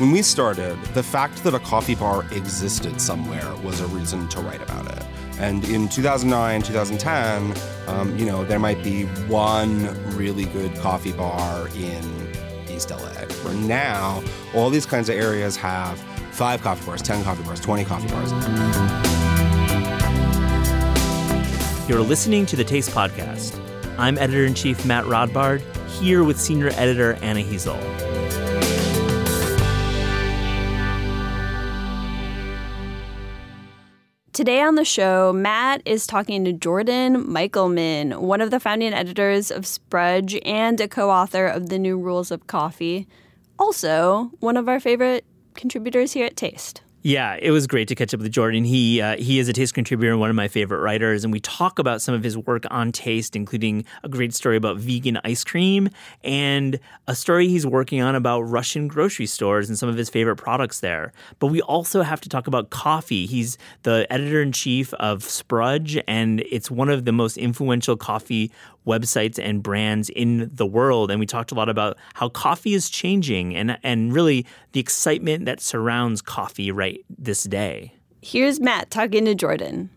When we started, the fact that a coffee bar existed somewhere was a reason to write about it. And in 2009, 2010, um, you know, there might be one really good coffee bar in East LA. Where now, all these kinds of areas have five coffee bars, 10 coffee bars, 20 coffee bars. You're listening to the Taste Podcast. I'm editor in chief Matt Rodbard, here with senior editor Anna Hezel. Today on the show, Matt is talking to Jordan Michelman, one of the founding editors of Sprudge and a co author of The New Rules of Coffee. Also, one of our favorite contributors here at Taste. Yeah, it was great to catch up with Jordan. He uh, he is a taste contributor and one of my favorite writers, and we talk about some of his work on taste, including a great story about vegan ice cream and a story he's working on about Russian grocery stores and some of his favorite products there. But we also have to talk about coffee. He's the editor in chief of Sprudge, and it's one of the most influential coffee websites and brands in the world. And we talked a lot about how coffee is changing and, and really the excitement that surrounds coffee right this day. Here's Matt talking to Jordan.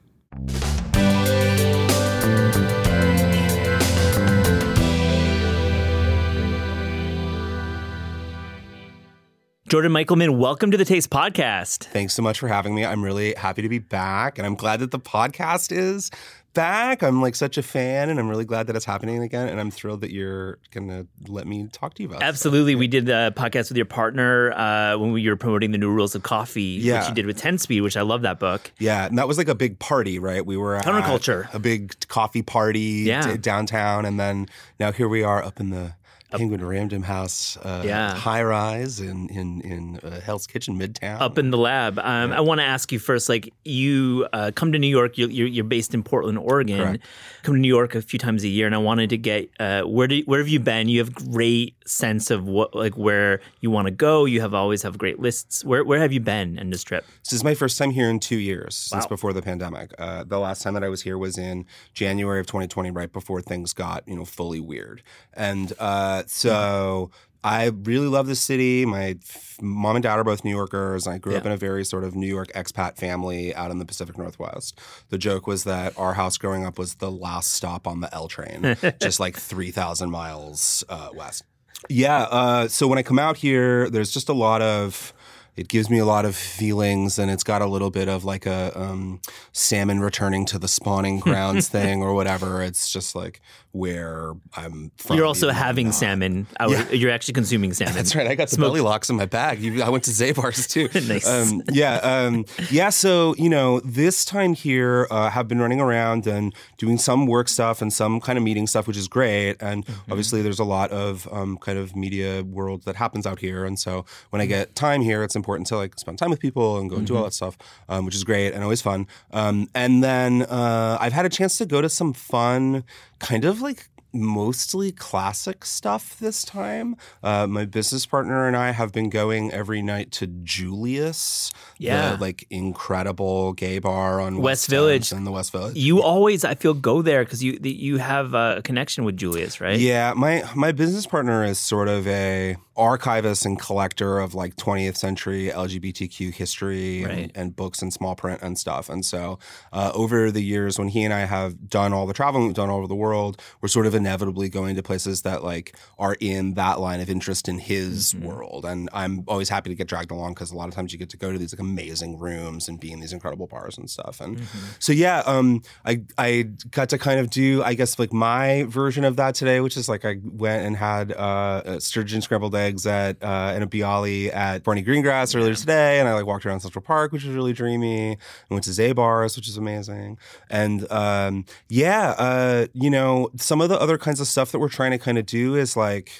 Jordan Michelman, welcome to the Taste Podcast. Thanks so much for having me. I'm really happy to be back, and I'm glad that the podcast is back. I'm like such a fan, and I'm really glad that it's happening again. And I'm thrilled that you're gonna let me talk to you about. Absolutely, we did a podcast with your partner uh, when we were promoting the new rules of coffee, Yeah. which you did with Ten Speed, which I love that book. Yeah, and that was like a big party, right? We were at Counterculture. a big coffee party Yeah. downtown, and then now here we are up in the Penguin Random House, uh, Yeah. high rise in in in uh, Hell's Kitchen Midtown. Up in the lab, um, I want to ask you first. Like you uh, come to New York, you're, you're, you're based in Portland, Oregon. Correct. Come to New York a few times a year, and I wanted to get uh, where do where have you been? You have great sense of what like where you want to go. You have always have great lists. Where where have you been in this trip? This is my first time here in two years since before the pandemic. Uh, the last time that I was here was in January of 2020, right before things got you know fully weird. And uh, so I really love the city. My f- mom and dad are both New Yorkers. I grew up in a very sort of New York expat family out in the Pacific Northwest. The joke was that our house growing up was the last stop on the L train, just like 3,000 miles uh, west. Yeah. Uh, so when I come out here, there's just a lot of. It gives me a lot of feelings, and it's got a little bit of like a um, salmon returning to the spawning grounds thing, or whatever. It's just like where I'm from. You're also even though I'm having not. salmon. I would- You're actually consuming salmon. That's right. I got Smoked- belly lox in my bag. You, I went to Zabar's too. Nice. Um, yeah. Um, yeah. So, you know, this time here, uh, have been running around and doing some work stuff and some kind of meeting stuff, which is great. And Mm-hmm. obviously, there's a lot of um, kind of media world that happens out here. And so, when Mm-hmm. I get time here, it's important to like spend time with people and go and do Mm-hmm. all that stuff, um, which is great and always fun. Um, and then uh, I've had a chance to go to some fun, kind of like mostly classic stuff this time. Uh, my business partner and I have been going every night to Julius, Yeah. the like incredible gay bar on West Thames Village. in the West Village. You always, I feel, go there because you the- you have a connection with Julius, right? Yeah, my my business partner is sort of a archivist and collector of like 20th century LGBTQ history Right. and, and books and small print and stuff. And so uh, over the years, when he and I have done all the traveling we've done all over the world, we're sort of inevitably going to places that like are in that line of interest in his Mm-hmm. world. And I'm always happy to get dragged along because a lot of times you get to go to these like amazing rooms and be in these incredible bars and stuff. And Mm-hmm. so yeah, um, I I got to kind of do I guess like my version of that today, which is like I went and had uh, sturgeon scrambled eggs at uh, and a bialy at Barney Greengrass earlier today, and I like walked around Central Park, which was really dreamy, and went to Zabar's, which is amazing, and um, yeah, uh, you know, some of the other kinds of stuff that we're trying to kind of do is like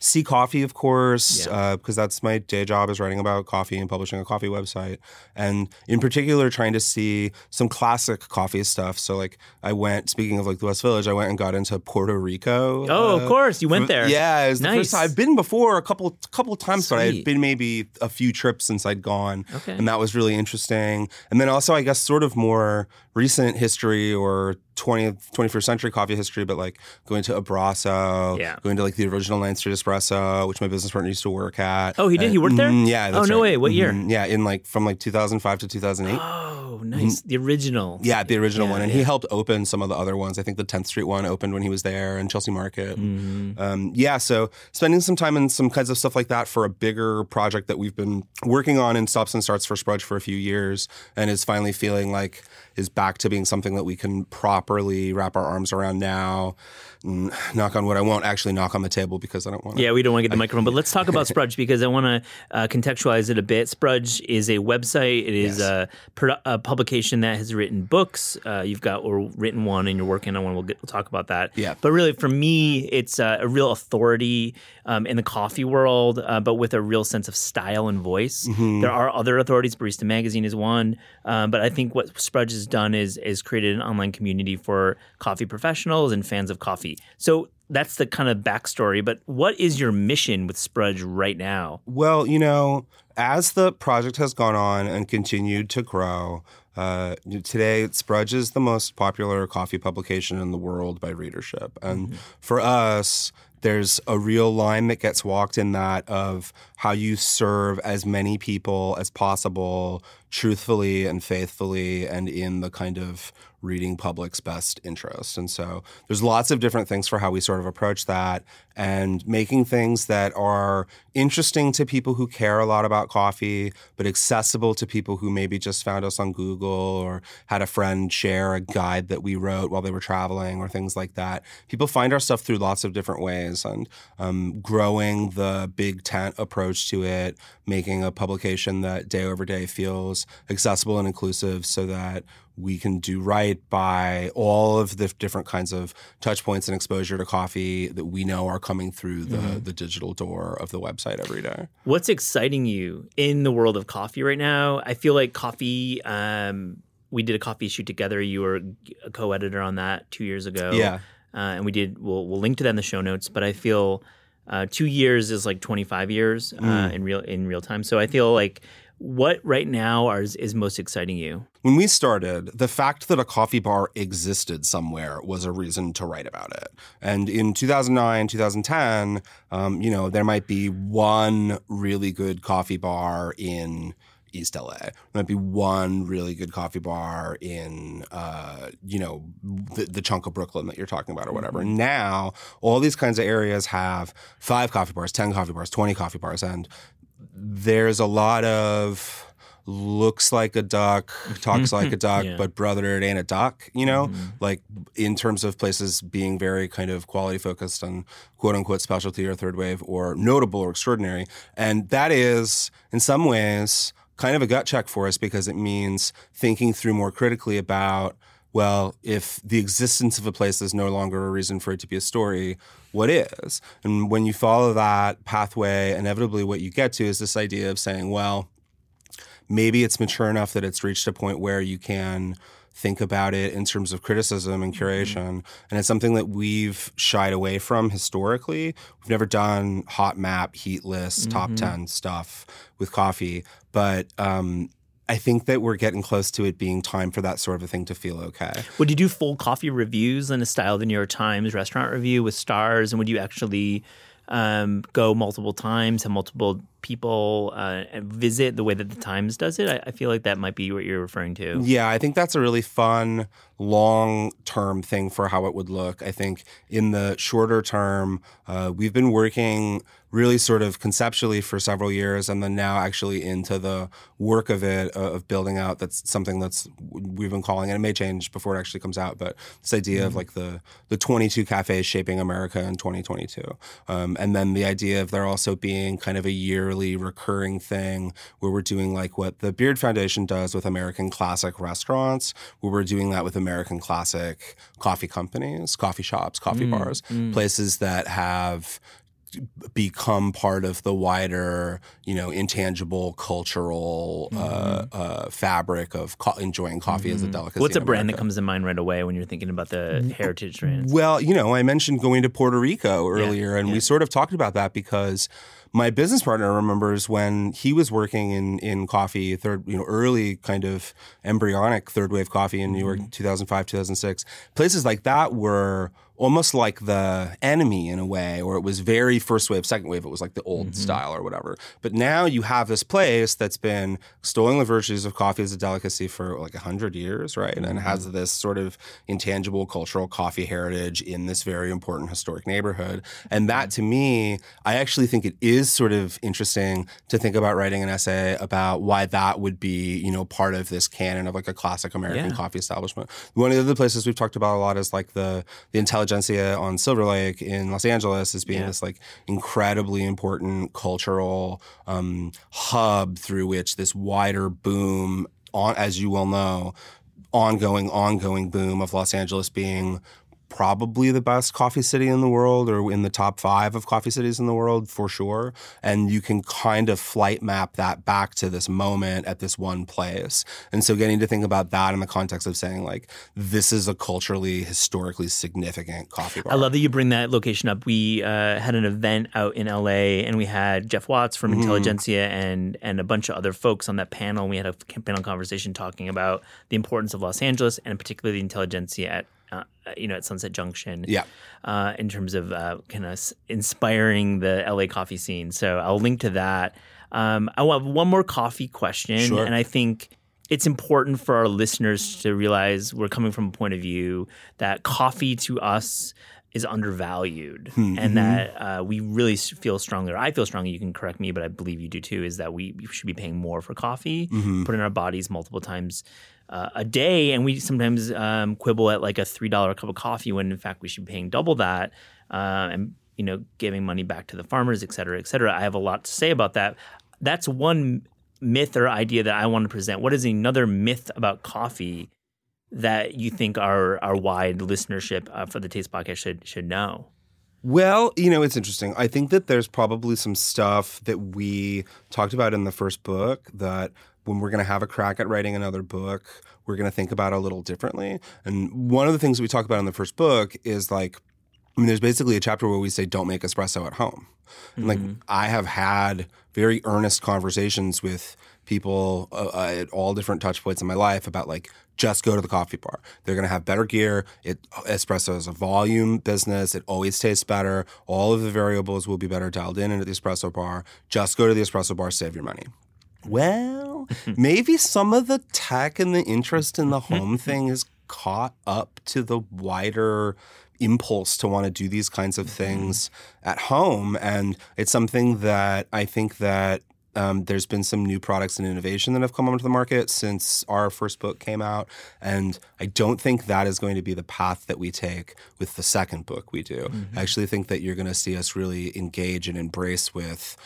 See Coffee, of course, Yeah. because that's my day job is writing about coffee and publishing a coffee website. And in particular, trying to see some classic coffee stuff. So, like, I went, speaking of like the West Village, I went and got into Porto Rico. Oh, uh, of course, you went there. Yeah, it was the Nice. first time. I've been before a couple couple times, but I Sweet. had been maybe a few trips since I'd gone. Okay. And that was really interesting. And then also, I guess, sort of more recent history or 20th, 21st century coffee history, but like going to Abraço, Yeah. going to like the original Ninth Street Espresso which my business partner used to work at. Oh, he did? He worked there? Mm, yeah. Oh, no right. way. What year? Mhm. Yeah, in like from like 2005 to 2008. Oh, nice. The original. Yeah, the original Yeah, one, and yeah. he helped open some of the other ones. I think the 10th Street one opened when he was there, and Chelsea Market. Mm-hmm. Um, yeah, so spending some time in some kinds of stuff like that for a bigger project that we've been working on in stops and starts for Sprudge for a few years, and is finally feeling like is back to being something that we can properly wrap our arms around now. Mm, knock on wood. I won't actually knock on the table because I don't want to. Yeah, we don't want to get the microphone, but let's talk about Sprudge because I want to uh, contextualize it a bit. Sprudge is a website. It is Yes. a, produ- a publication that has written books. Uh, you've got or written one, and you're working on one. We'll, get, we'll talk about that. Yeah. But really, for me, it's uh, a real authority um, in the coffee world, uh, but with a real sense of style and voice. There are other authorities. Barista Magazine is one, um, but I think what Sprudge has done is is created an online community for coffee professionals and fans of coffee. So that's the kind of backstory. But what is your mission with Sprudge right now? Well, you know, as the project has gone on and continued to grow, uh, today Sprudge is the most popular coffee publication in the world by readership. And for us, there's a real line that gets walked in that of how you serve as many people as possible truthfully and faithfully and in the kind of reading public's best interest. And so there's lots of different things for how we sort of approach that and making things that are interesting to people who care a lot about coffee, but accessible to people who maybe just found us on Google or had a friend share a guide that we wrote while they were traveling or things like that. People find our stuff through lots of different ways and um, growing the big tent approach to it, making a publication that day over day feels accessible and inclusive so that we can do right by all of the different kinds of touch points and exposure to coffee that we know are coming through the, the digital door of the website every day. What's exciting you in the world of coffee right now? I feel like coffee. Um, we did a coffee shoot together. You were a co-editor on that two years ago. Yeah. uh, and we did. We'll we'll link to that in the show notes. But I feel uh, two years is like twenty five years uh, Mm. in real in real time. So I feel like what right now are, is, is most exciting you. When we started, the fact that a coffee bar existed somewhere was a reason to write about it. And in 2009, 2010, um, you know, there might be one really good coffee bar in East LA. There might be one really good coffee bar in, uh, you know, the, the chunk of Brooklyn that you're talking about or whatever. Now, all these kinds of areas have five coffee bars, 10 coffee bars, 20 coffee bars. And there's a lot of looks like a duck, talks like a duck, Yeah. but brother, it ain't a duck, you know? Like in terms of places being very kind of quality focused on quote unquote specialty or third wave or notable or extraordinary. And that is, in some ways, kind of a gut check for us because it means thinking through more critically about well, if the existence of a place is no longer a reason for it to be a story, what is? And when you follow that pathway, inevitably what you get to is this idea of saying, well, maybe it's mature enough that it's reached a point where you can think about it in terms of criticism and curation. And it's something that we've shied away from historically. We've never done hot map, heat list, top 10 stuff with coffee. But um, I think that we're getting close to it being time for that sort of a thing to feel okay. Would you do full coffee reviews in a style of the New York Times restaurant review with stars? And would you actually um, go multiple times, have multiple people uh, visit the way that the Times does it? I, I feel like that might be what you're referring to. Yeah, I think that's a really fun long term thing for how it would look. I think in the shorter term, uh, we've been working really sort of conceptually for several years and then now actually into the work of it, uh, of building out that's something that's we've been calling, and it may change before it actually comes out, but this idea of like the, the 22 cafes shaping America in 2022. Um, and then the idea of there also being kind of a yearly recurring thing where we're doing like what the Beard Foundation does with American classic restaurants, where we're doing that with American classic coffee companies, coffee shops, coffee bars, places that have become part of the wider, you know, intangible cultural uh, uh, fabric of co- enjoying coffee as a delicacy. What's a brand that comes to mind right away when you're thinking about the heritage strands? Well, you know, I mentioned going to Porto Rico earlier, and we sort of talked about that because my business partner remembers when he was working in in coffee, third, you know, early kind of embryonic third wave coffee in New York, 2005, 2006. Places like that were almost like the enemy in a way, or it was very first wave, second wave. It was like the old Mm-hmm. style or whatever. But now you have this place that's been extolling the virtues of coffee as a delicacy for like a hundred years, right? And Mm-hmm. has this sort of intangible cultural coffee heritage in this very important historic neighborhood. And that to me, I actually think it is sort of interesting to think about writing an essay about why that would be, you know, part of this canon of like a classic American Yeah. coffee establishment. One of the other places we've talked about a lot is like the the Intelligentsia on Silver Lake in Los Angeles as being Yeah. this like incredibly important cultural um, hub through which this wider boom on, as you well know, ongoing, ongoing boom of Los Angeles being probably the best coffee city in the world or in the top five of coffee cities in the world for sure. And you can kind of flight map that back to this moment at this one place. And so getting to think about that in the context of saying like, this is a culturally, historically significant coffee bar. I love that you bring that location up. We uh, had an event out in LA, and we had Geoff Watts from Intelligentsia and and a bunch of other folks on that panel. We had a panel conversation talking about the importance of Los Angeles and particularly the Intelligentsia at uh, you know at Sunset Junction. Yeah. uh, in terms of uh, kind of inspiring the LA coffee scene. So I'll link to that. Um, I have one more coffee question, Sure. and I think it's important for our listeners to realize we're coming from a point of view that coffee to us is undervalued and that uh, we really feel strongly or i feel strongly you can correct me but i believe you do too is that we, we should be paying more for coffee put in our bodies multiple times uh, a day and we sometimes um, quibble at like a three dollar cup of coffee when in fact we should be paying double that uh, and you know giving money back to the farmers et cetera et cetera. I have a lot to say about that. That's one myth or idea that i want to present. What is another myth about coffee that you think our our wide listenership uh, for the taste podcast should should know? Well, you know, it's interesting. I think that there's probably some stuff that we talked about in the first book that when we're going to have a crack at writing another book, we're going to think about it a little differently. And one of the things we talk about in the first book is like, I mean, there's basically a chapter where we say, don't make espresso at home. And like, I have had very earnest conversations with people uh, uh, at all different touch points in my life about like, just go to the coffee bar. They're going to have better gear. It espresso is a volume business. It always tastes better. All of the variables will be better dialed in at the espresso bar. Just go to the espresso bar, save your money. Well, maybe some of the tech and the interest in the home thing is caught up to the wider impulse to want to do these kinds of things at home. And it's something that I think that um, there's been some new products and innovation that have come onto the market since our first book came out. And I don't think that is going to be the path that we take with the second book we do. I actually think that you're going to see us really engage and embrace with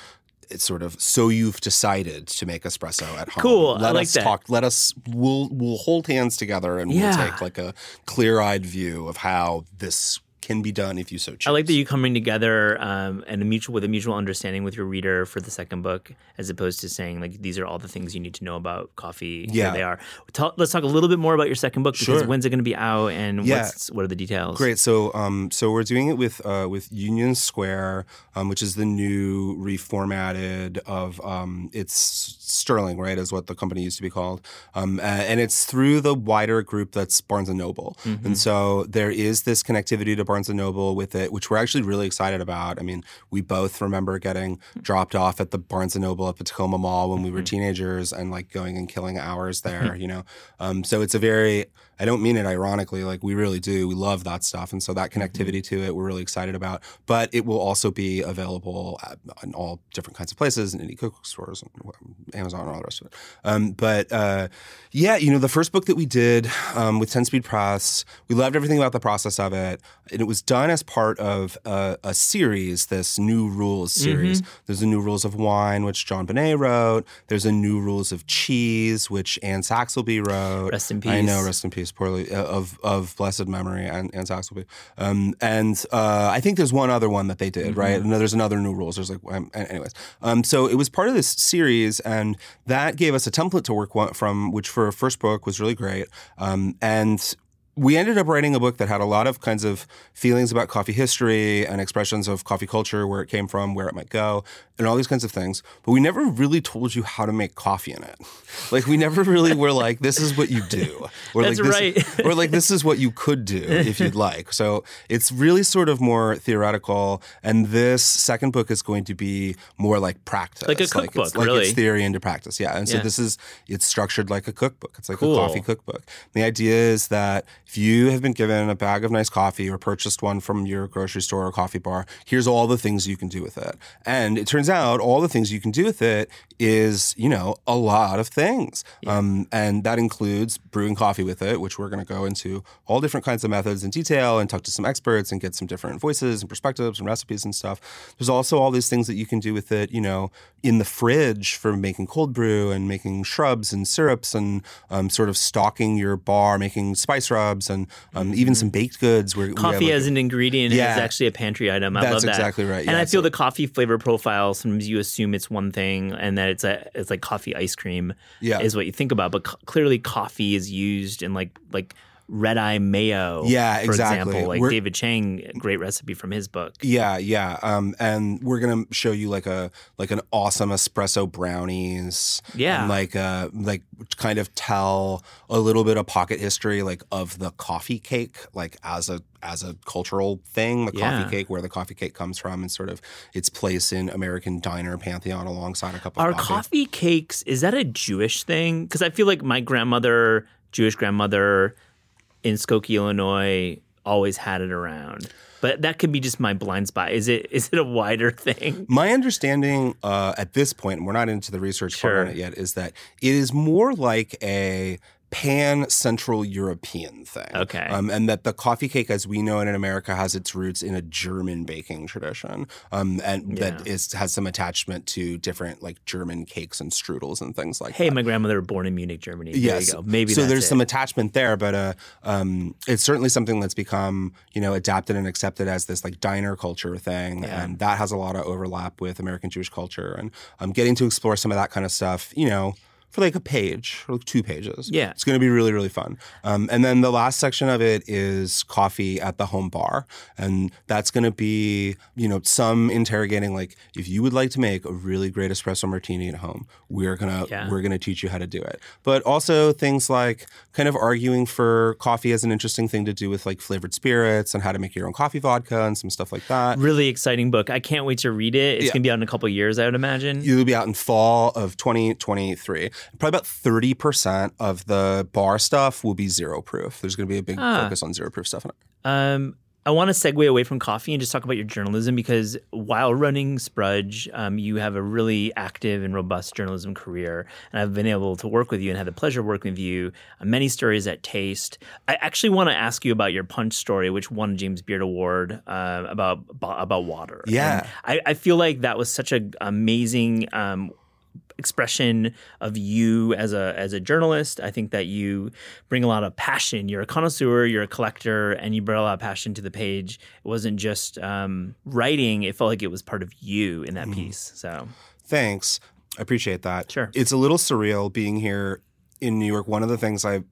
it's sort of so you've decided to make espresso at home. Cool. I Let like us that. talk. Let us. We'll we'll hold hands together and Yeah. we'll take like a clear eyed view of how this can be done if you so choose. I like that you coming together um, and a mutual with a mutual understanding with your reader for the second book, as opposed to saying like these are all the things you need to know about coffee. Here Yeah. they are. Tell, let's talk a little bit more about your second book because Sure. when's it going to be out and Yeah. what's, what are the details? Great. So, um, so we're doing it with uh, with Union Square, um, which is the new reformatted of um, it's Sterling, right, is what the company used to be called, um, and it's through the wider group that's Barnes and Noble, and so there is this connectivity to Barnes and Noble with it, which we're actually really excited about. I mean, we both remember getting dropped off at the Barnes and Noble at the Tacoma Mall when we were teenagers, and like going and killing hours there, you know. Um, so it's a very I don't mean it ironically. Like we really do. We love that stuff, and so that connectivity to it, we're really excited about. But it will also be available at, in all different kinds of places, in indie cookbook stores, Amazon, and all the rest of it. Um, but uh, yeah, you know, the first book that we did um, with Ten Speed Press, we loved everything about the process of it, and it was done as part of a, a series, this New Rules series. There's a New Rules of Wine, which Jon Bonné wrote. There's a New Rules of Cheese, which Anne Saxelby wrote. Rest in peace. I know, rest in peace, poorly uh, of of blessed memory and Anne Saxelby. Um, and uh, I think there's one other one that they did, right? And there's another new rules. There's like, um, anyways. Um, so it was part of this series, and that gave us a template to work from, which for a first book was really great. Um, and we ended up writing a book that had a lot of kinds of feelings about coffee history and expressions of coffee culture, where it came from, where it might go. And all these kinds of things, but we never really told you how to make coffee in it. Like we never really were like, this is what you do, or That's like this, right. or like this is what you could do if you'd like. So it's really sort of more theoretical, and this second book is going to be more like practice, Like a it's, cookbook, like really. it's theory into practice. Yeah, and so Yeah. this is it's structured like a cookbook. It's like Cool. a coffee cookbook. The idea is that if you have been given a bag of nice coffee or purchased one from your grocery store or coffee bar, here's all the things you can do with it. And it turns out all the things you can do with it is, you know, a lot of things. Um, and that includes brewing coffee with it, which we're going to go into all different kinds of methods in detail and talk to some experts and get some different voices and perspectives and recipes and stuff. There's also all these things that you can do with it, you know, in the fridge for making cold brew and making shrubs and syrups and um, sort of stocking your bar, making spice rubs and um, even some baked goods. Where Coffee like, as an ingredient Yeah. is actually a pantry item. I That's love that. exactly right. And I feel so- the coffee flavor profile. Sometimes you assume it's one thing, and that it's a it's like coffee ice cream. Yeah. is what you think about. But co- clearly, coffee is used in like like red eye mayo. Yeah, for exactly. example, like We're- David Chang, great recipe from his book. Yeah, yeah. Um, and we're gonna show you like a like an awesome espresso brownies. Yeah. And like uh like kind of tell a little bit of pocket history like of the coffee cake, like as a as a cultural thing, the Yeah. coffee cake, where the coffee cake comes from and sort of its place in American diner pantheon alongside a cup of Are coffee. coffee cakes is that a Jewish thing? Because I feel like my grandmother, Jewish grandmother, in Skokie, Illinois, always had it around. But that could be just my blind spot. Is it is it a wider thing? My understanding uh, at this point, and we're not into the research part on it yet, is that it is more like a pan Central European thing. Okay. Um, and that the coffee cake, as we know it in America, has its roots in a German baking tradition, um, and that Yeah. is has some attachment to different like German cakes and strudels and things like that. Hey, that. my grandmother born in Munich, Germany. Yes. Maybe so. There's it. some attachment there, but uh, um, it's certainly something that's become you know adapted and accepted as this like diner culture thing, Yeah. and that has a lot of overlap with American Jewish culture. And um, getting to explore some of that kind of stuff, you know. For like a page or like two pages. Yeah. It's going to be really, really fun. Um, and then the last section of it is coffee at the home bar. And that's going to be, you know, some interrogating like, if you would like to make a really great espresso martini at home, we're going to, Yeah. we're going to teach you how to do it. But also things like kind of arguing for coffee as an interesting thing to do with like flavored spirits and how to make your own coffee vodka and some stuff like that. really exciting book. I can't wait to read it. It's Yeah. gonna be out in a couple years, I would imagine. It'll be out in fall of 2023. Probably about 30% of the bar stuff will be zero proof. There's going to be a big Ah. focus on zero proof stuff in it. Um, I want to segue away from coffee and just talk about your journalism because while running Sprudge, um, you have a really active and robust journalism career. And I've been able to work with you and had the pleasure of working with you on many stories at Taste. I actually want to ask you about your Punch story, which won a James Beard Award uh, about about water. Yeah. I, I feel like that was such an amazing. Um, expression of you as a as a journalist. I think that you bring a lot of passion. You're a connoisseur, you're a collector, and you bring a lot of passion to the page. It wasn't just um, writing; it felt like it was part of you in that piece. So Thanks. I appreciate that. Sure. It's a little surreal being here in New York. One of the things I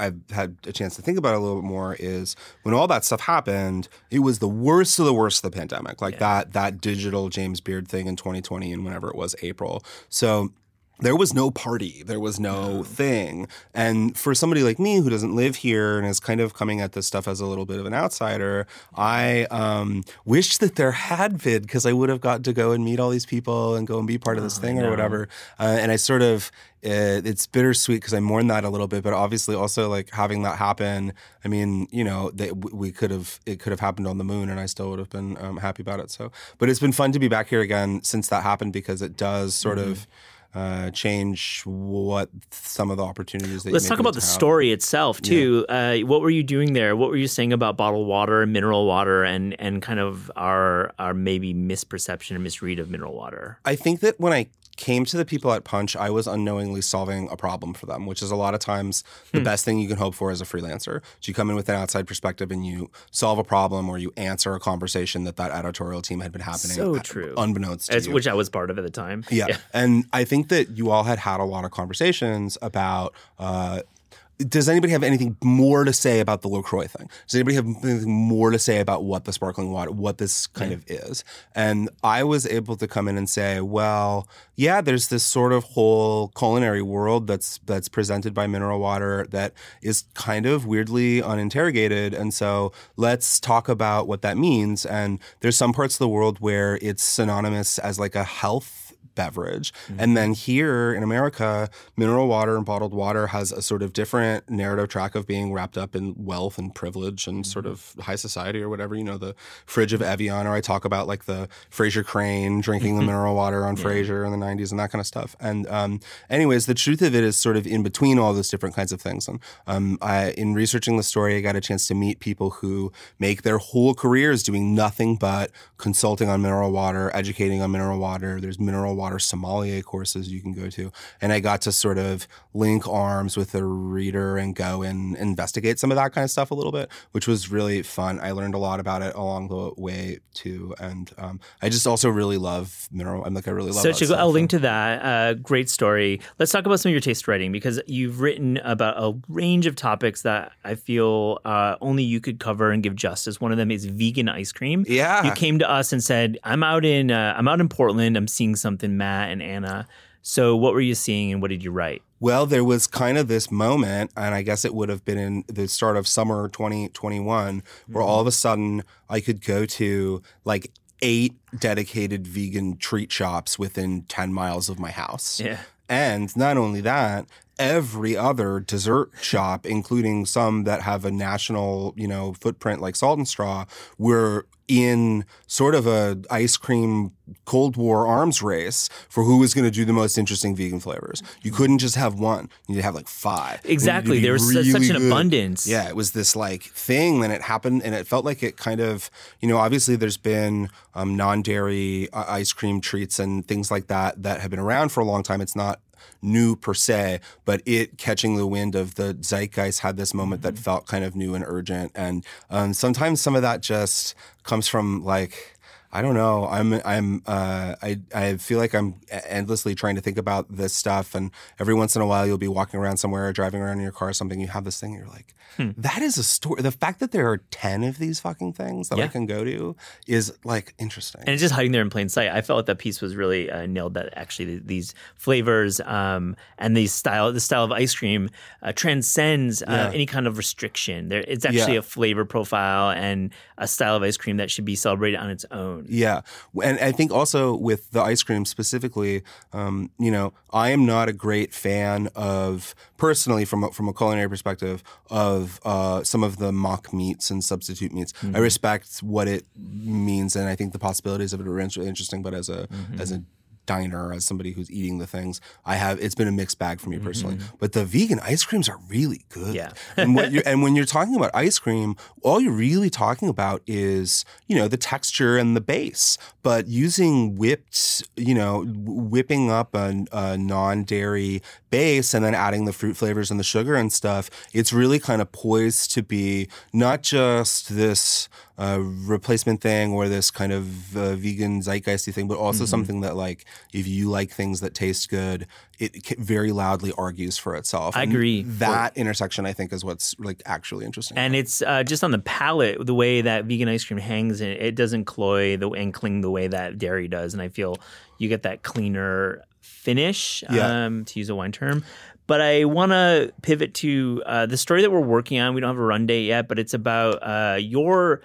I've had a chance to think about it a little bit more is when all that stuff happened, it was the worst of the worst of the pandemic. Like that that digital James Beard thing in 2020 and whenever it was April. So there was no party. There was no thing. And for somebody like me who doesn't live here and is kind of coming at this stuff as a little bit of an outsider, I um, wish that there had been because I would have got to go and meet all these people and go and be part of this thing or whatever. Uh, and I sort of, uh, it's bittersweet because I mourn that a little bit, but obviously also like having that happen. I mean, you know, they, we could have, it could have happened on the moon and I still would have been um, happy about it. So, but it's been fun to be back here again since that happened because it does sort of uh, change what some of the opportunities that let's talk about the have. story itself too. Uh, what were you doing there? What were you saying about bottled water and mineral water, and and kind of our our maybe misperception or misread of mineral water? I think that when I came to the people at Punch, I was unknowingly solving a problem for them, which is a lot of times Hmm. the best thing you can hope for as a freelancer. So you come in with an outside perspective and you solve a problem or you answer a conversation that that editorial team had been happening So true. unbeknownst to As, you. which I was part of at the time. Yeah. And I think that you all had had a lot of conversations about uh, does anybody have anything more to say about the LaCroix thing? Does anybody have anything more to say about what the sparkling water, what this kind of is? And I was able to come in and say, well, yeah, there's this sort of whole culinary world that's that's presented by mineral water that is kind of weirdly uninterrogated. And so let's talk about what that means. And there's some parts of the world where it's synonymous as like a health beverage. Mm-hmm. And then here in America, mineral water and bottled water has a sort of different narrative track of being wrapped up in wealth and privilege and mm-hmm. sort of high society or whatever. You know, the fridge of Evian, or I talk about like the Frasier Crane drinking the mineral water on yeah. Frasier in the 90s and that kind of stuff. And um, anyways, the truth of it is sort of in between all those different kinds of things. And um, I, in researching the story, I got a chance to meet people who make their whole careers doing nothing but consulting on mineral water, educating on mineral water. There's mineral water sommelier courses you can go to. And I got to sort of link arms with the reader and go and investigate some of that kind of stuff a little bit, which was really fun. I learned a lot about it along the way too. And um, I just also really love mineral. I'm like, I really love So to I'll link to that. Uh, great story. Let's talk about some of your taste writing because you've written about a range of topics that I feel uh, only you could cover and give justice. One of them is vegan ice cream. Yeah. You came to us and said, I'm out in, uh, I'm out in Portland. I'm seeing something, Matt and Anna. So, what were you seeing and what did you write? Well, there was kind of this moment, and I guess it would have been in the start of summer 2021, mm-hmm. where all of a sudden I could go to like eight dedicated vegan treat shops within 10 miles of my house. Yeah. And not only that, every other dessert shop, including some that have a national, you know, footprint like Salt and Straw, were in sort of a ice cream Cold War arms race for who was going to do the most interesting vegan flavors. You couldn't just have one; you need to have like five. Exactly, there was really such an good. abundance. Yeah, it was this like thing, and it happened, and it felt like it kind of, you know, obviously there's been um, non-dairy uh, ice cream treats and things like that that have been around for a long time. It's not new per se, but it catching the wind of the zeitgeist had this moment mm-hmm. that felt kind of new and urgent. And um, sometimes some of that just comes from like I don't know. I'm I'm uh, I I feel like I'm endlessly trying to think about this stuff, and every once in a while you'll be walking around somewhere, or driving around in your car, or something. You have this thing, and you're like, hmm. that is a story. The fact that there are ten of these fucking things that yeah. I can go to is like interesting, and it's just hiding there in plain sight. I felt like that piece was really uh, nailed. That actually these flavors um, and these style, the style of ice cream uh, transcends uh, yeah. any kind of restriction. There, it's actually yeah. a flavor profile and a style of ice cream that should be celebrated on its own. Yeah, and I think also with the ice cream specifically, um, you know, I am not a great fan of personally from a, from a culinary perspective of uh, some of the mock meats and substitute meats. Mm-hmm. I respect what it means, and I think the possibilities of it are interesting. But as a mm-hmm. as a diner as somebody who's eating the things. I have it's been a mixed bag for me personally. Mm-hmm. but the vegan ice creams are really good. Yeah. And, and when you're talking about ice cream all you're really talking about is you know the texture and the base. But using whipped you know whipping up a, a non-dairy base and then adding the fruit flavors and the sugar and stuff it's really kind of poised to be not just this uh, replacement thing or this kind of uh, vegan zeitgeisty thing, but also mm-hmm. something that like if you like things that taste good, it very loudly argues for itself. I agree. And that intersection, I think, is what's like actually interesting. And it's uh, just on the palate, the way that vegan ice cream hangs, and it doesn't cloy the and cling the way that dairy does. And I feel you get that cleaner finish, yeah. um, to use a wine term. But I want to pivot to uh, the story that we're working on. We don't have a run date yet, but it's about uh, your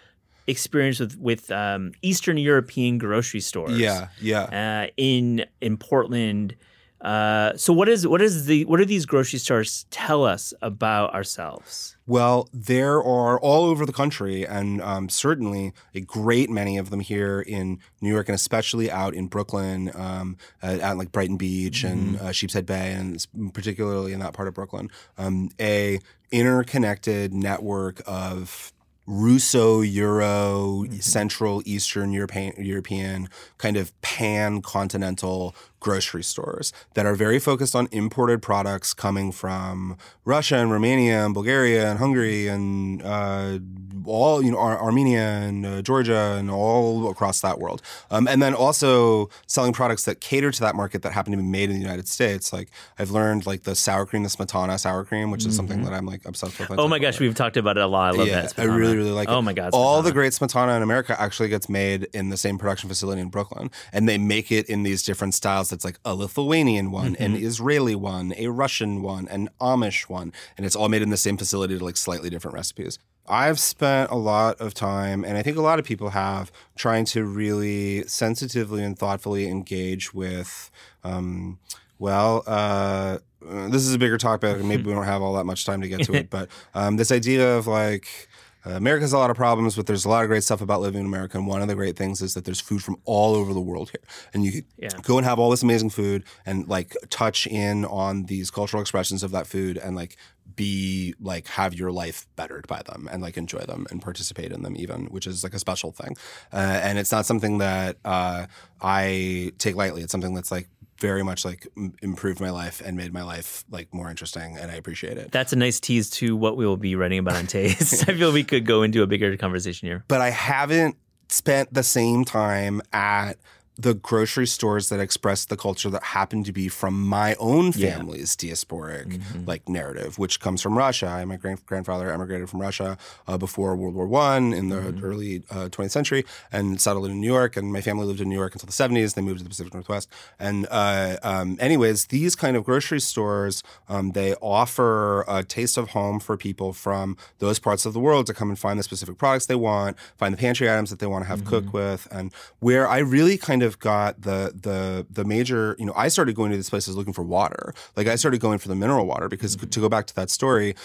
experience with with um, Eastern European grocery stores. Yeah, yeah. Uh, in in Portland. Uh, so what is what is the what do these grocery stores tell us about ourselves? Well, there are all over the country, and um, certainly a great many of them here in New York, and especially out in Brooklyn, um, at, at, like Brighton Beach mm-hmm. and uh, Sheepshead Bay, and particularly in that part of Brooklyn, um, a interconnected network of Russo Euro mm-hmm. Central Eastern European European kind of pan continental grocery stores that are very focused on imported products coming from Russia and Romania and Bulgaria and Hungary and uh, all you know Ar- Armenia and uh, Georgia and all across that world, um, and then also selling products that cater to that market that happen to be made in the United States. Like I've learned like the sour cream, the Smetana sour cream, which is something that I'm like obsessed with. I Oh my gosh, we've talked about it a lot. I love yeah, that. I really, really like it. Oh my god, All the great smetana in America actually gets made in the same production facility in Brooklyn, and they make it in these different styles. That's like a Lithuanian one, an Mm-hmm. Israeli one, a Russian one, an Amish one, and it's all made in the same facility to like slightly different recipes. I've spent a lot of time, and I think a lot of people have, trying to really sensitively and thoughtfully engage with. Um, well, uh, uh, this is a bigger topic, and maybe we don't have all that much time to get to it. But um, this idea of like uh, America has a lot of problems, but there's a lot of great stuff about living in America. And one of the great things is that there's food from all over the world here, and you Yeah. go and have all this amazing food and like touch in on these cultural expressions of that food and like be like have your life bettered by them and like enjoy them and participate in them even which is like a special thing uh, and it's not something that uh, i take lightly it's something that's like very much like m- improved my life and made my life like more interesting and i appreciate it That's a nice tease to what we will be writing about on Taste. I feel we could go into a bigger conversation here. but I haven't spent the same time at the grocery stores that express the culture that happen to be from my own Yeah. family's diasporic like narrative, which comes from Russia. I, my grand- grandfather emigrated from Russia uh, before World War One in the early uh, 20th century and settled in New York. And my family lived in New York until the 70s. They moved to the Pacific Northwest. And uh, um, anyways, these kind of grocery stores um, they offer a taste of home for people from those parts of the world to come and find the specific products they want, find the pantry items that they want to have cook with, and where I really kind of got the the the major, you know, I started going to these places looking for water. Like I started going for the mineral water because mm-hmm. to go back to that story,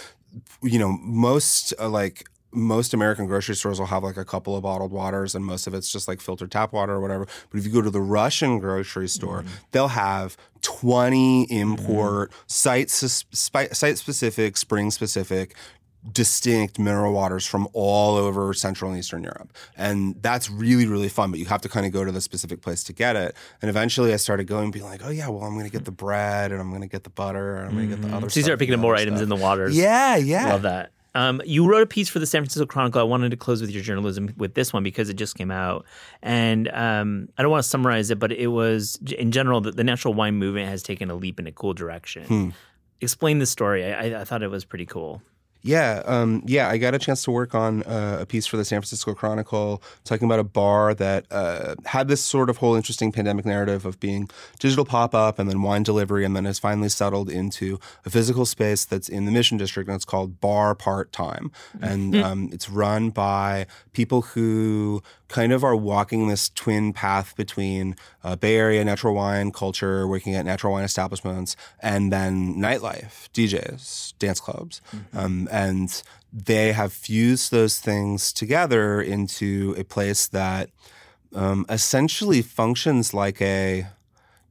you know, most uh, like most American grocery stores will have like a couple of bottled waters, and most of it's just like filtered tap water or whatever. But if you go to the Russian grocery store, mm-hmm. they'll have 20 mm-hmm. import site sus- spi- site specific, spring specific. Distinct mineral waters from all over Central and Eastern Europe. And that's really, really fun, but you have to kind of go to the specific place to get it. And eventually I started going being like, oh, yeah, well, I'm going to get the bread and I'm going to get the butter and I'm going to get the other So you start picking up more items stuff. in the waters. Yeah, yeah. Love that. Um, you wrote a piece for the San Francisco Chronicle. I wanted to close with your journalism with this one because it just came out, and um, I don't want to summarize it, but it was in general that the natural wine movement has taken a leap in a cool direction. Hmm. Explain the story. I, I thought it was pretty cool. Yeah, um, yeah. I got a chance to work on uh, a piece for the San Francisco Chronicle talking about a bar that uh, had this sort of whole interesting pandemic narrative of being digital pop up and then wine delivery, and then has finally settled into a physical space that's in the Mission District, and it's called Bar Part Time, and um, it's run by people who kind of are walking this twin path between uh, Bay Area natural wine culture, working at natural wine establishments, and then nightlife, DJs, dance clubs. Um, and they have fused those things together into a place that um, essentially functions like a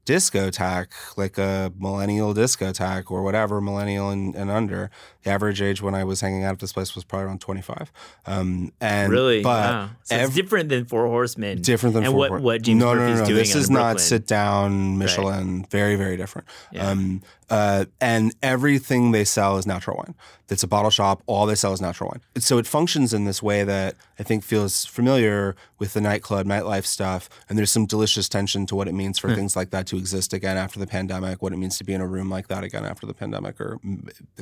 discotheque, like a millennial discotheque or whatever, millennial and, and under. The average age when I was hanging out at this place was probably around 25. Um, and Really? but wow. So it's different than Four Horsemen. different than and Four what Hor- what James no, no, Murphy's no, no. doing. This is not Brooklyn. sit down Michelin. Very, very different. Yeah. Um, uh, and everything they sell is natural wine. It's a bottle shop. All they sell is natural wine. So it functions in this way that I think feels familiar with the nightclub, nightlife stuff. And there's some delicious tension to what it means for things like that to exist again after the pandemic. What it means to be in a room like that again after the pandemic, or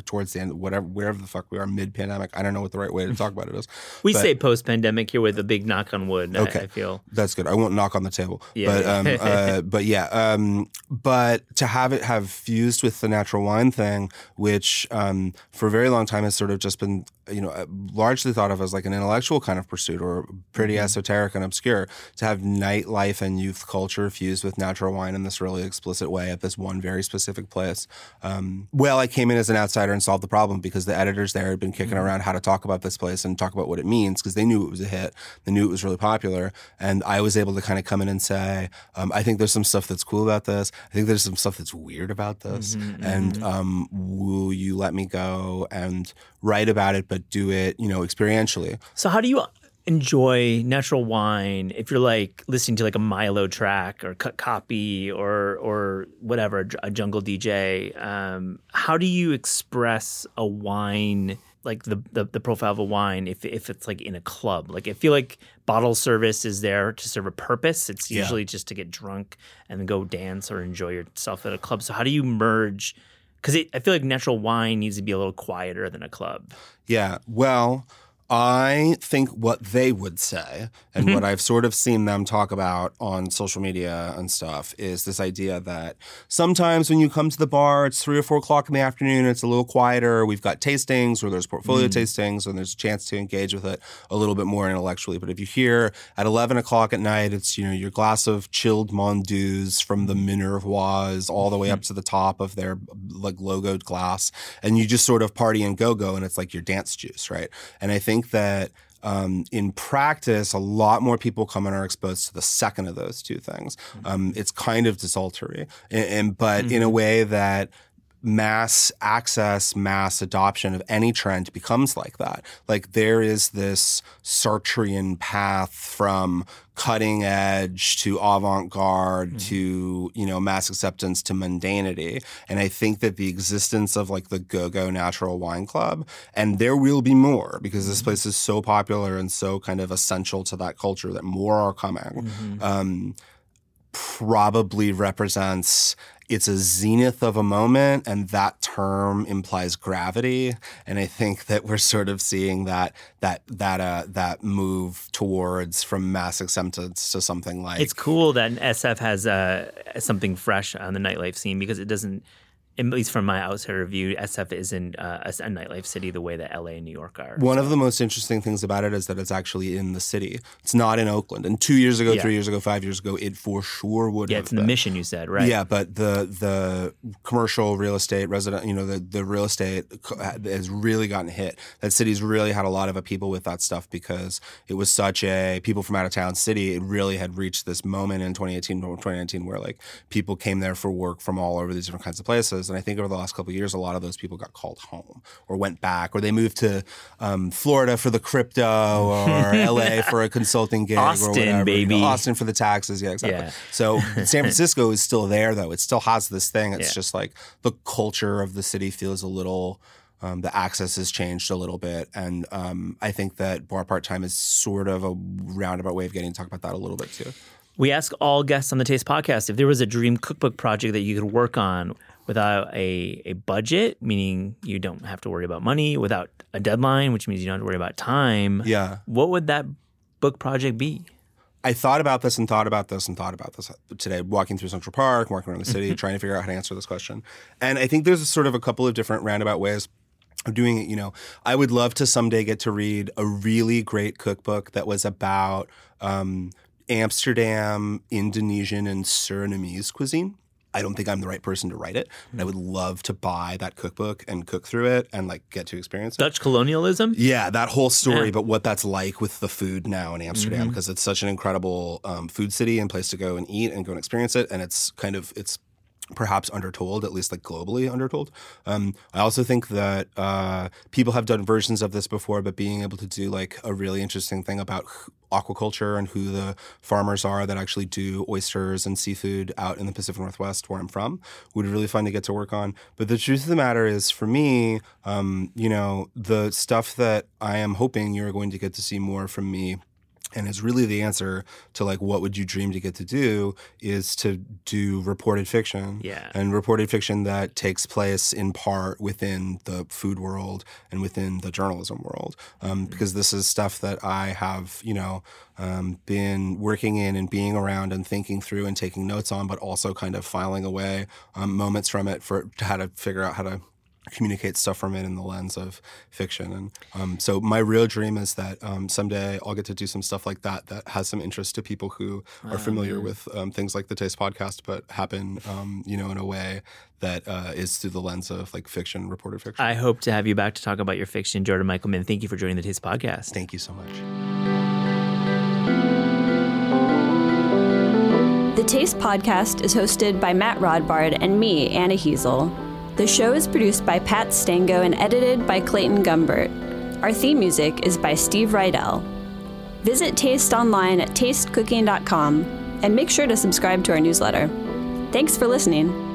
towards the end, whatever, wherever the fuck we are, mid-pandemic. I don't know what the right way to talk about it is. We But- say post pandemic here with a big knock on wood. Okay. I, feel. That's good. I won't knock on the table. Yeah, But yeah. um, uh, but yeah. Um, but to have it have fused with the natural wine thing, which um, for a very long time has sort of just been you know uh, largely thought of as like an intellectual kind of pursuit or pretty Mm-hmm. esoteric and obscure. To have nightlife and youth culture fused with natural wine in this really explicit way at this one very specific place. Um, well, I came in as an outsider and solved the problem because the editors there had been kicking Mm-hmm. around how to talk about this place and talk about what it means because they knew it was a hit. They knew it was really popular. And I was able to kind of come in and say, um, I think there's some stuff that's cool about this. I think there's some stuff that's weird about this. Mm-hmm, and um, will you let me go and write about it, but do it, you know, experientially? So how do you enjoy natural wine, if you're like listening to like a Milo track or cut copy or or whatever, a jungle DJ, um, how do you express a wine? like the, the, the profile of a wine if if it's like in a club. Like I feel like bottle service is there to serve a purpose. It's Yeah. usually just to get drunk and then go dance or enjoy yourself at a club. So how do you merge? Because I feel like natural wine needs to be a little quieter than a club. Yeah. Well, I think what they would say, and mm-hmm. what I've sort of seen them talk about on social media and stuff, is this idea that sometimes when you come to the bar, it's three or four o'clock in the afternoon, it's a little quieter. We've got tastings or there's portfolio mm-hmm. tastings, and there's a chance to engage with it a little bit more intellectually. But if you hear at 11 o'clock at night, it's, you know, your glass of chilled Mondeuse from the Minervois all the way up mm-hmm. to the top of their like logoed glass, and you just sort of party and go go, and it's like your dance juice, right? And I think that um, in practice, a lot more people come and are exposed to the second of those two things. Um, it's kind of desultory, and, and but in a way that mass access, mass adoption of any trend becomes like that. Like there is this Sartrean path from cutting edge to avant-garde hmm. to you know mass acceptance to mundanity. And i think that the existence of like the go-go natural wine club and there will be more because this hmm. place is so popular and so kind of essential to that culture that more are coming. Mm-hmm. Um, probably represents it's a zenith of a moment and that term implies gravity. And i think that we're sort of seeing that that that uh that move towards from mass acceptance to something like It's cool that SF has uh, something fresh on the nightlife scene because it doesn't, at least from my outsider view, SF isn't uh, a, a nightlife city the way that LA and New York are. One of the most interesting things about it is that it's actually in the city. It's not in Oakland. And two years ago, Yeah. three years ago, five years ago, it for sure would yeah, have it's in the mission you said, right? Yeah, but the the commercial real estate resident, you know, the the real estate has really gotten hit. That city's really had a lot of people with that stuff because it was such a people from out of town city. It really had reached this moment in 2018, 2019 where like people came there for work from all over these different kinds of places. And I think over the last couple of years, a lot of those people got called home or went back or they moved to um, Florida for the crypto or LA for a consulting gig or Austin, whatever. you know, baby. Austin for the taxes. Yeah, exactly. Yeah. So San Francisco is still there, though. It still has this thing. It's Yeah. just like the culture of the city feels a little. Um, the access has changed a little bit, and um, I think that bar part time is sort of a roundabout way of getting to talk about that a little bit too. We ask all guests on the Taste podcast if there was a dream cookbook project that you could work on without a, a budget, meaning you don't have to worry about money, without a deadline, which means you don't have to worry about time. Yeah, What would that book project be? I thought about this and thought about this and thought about this today, walking through Central Park, walking around the city, trying to figure out how to answer this question. And I think there's a sort of a couple of different roundabout ways of doing it. You know, I would love to someday get to read a really great cookbook that was about um, Amsterdam, Indonesian, and Surinamese cuisine. I don't think I'm the right person to write it, but I would love to buy that cookbook and cook through it and like get to experience it. Dutch colonialism? Yeah, that whole story, Yeah. but what that's like with the food now in Amsterdam, because it's such an incredible um, food city and place to go and eat and go and experience it, and it's kind of it's perhaps undertold, at least like globally undertold. Um, I also think that uh, people have done versions of this before, but being able to do like a really interesting thing about aquaculture and who the farmers are that actually do oysters and seafood out in the Pacific Northwest, where I'm from, would be really fun to get to work on. But the truth of the matter is, for me, um, you know, the stuff that I am hoping you're going to get to see more from me and it's really the answer to like what would you dream to get to do is to do reported fiction Yeah. and reported fiction that takes place in part within the food world and within the journalism world um, because this is stuff that i have you know um, been working in and being around and thinking through and taking notes on but also kind of filing away um, moments from it for how to figure out how to communicate stuff from it in the lens of fiction. And um, so my real dream is that um, someday I'll get to do some stuff like that that has some interest to people who are familiar with um, things like the Taste Podcast, but happen, um, you know, in a way that uh, is through the lens of like fiction, reported fiction. I hope to have you back to talk about your fiction, Jordan Michelman. Thank you for joining the Taste Podcast. Thank you so much. The Taste Podcast is hosted by Matt Rodbard and me, Anna Hezel. The show is produced by Pat Stango and edited by Clayton Gumbert. Our theme music is by Steve Rydell. Visit Taste online at tastecooking.com and make sure to subscribe to our newsletter. Thanks for listening.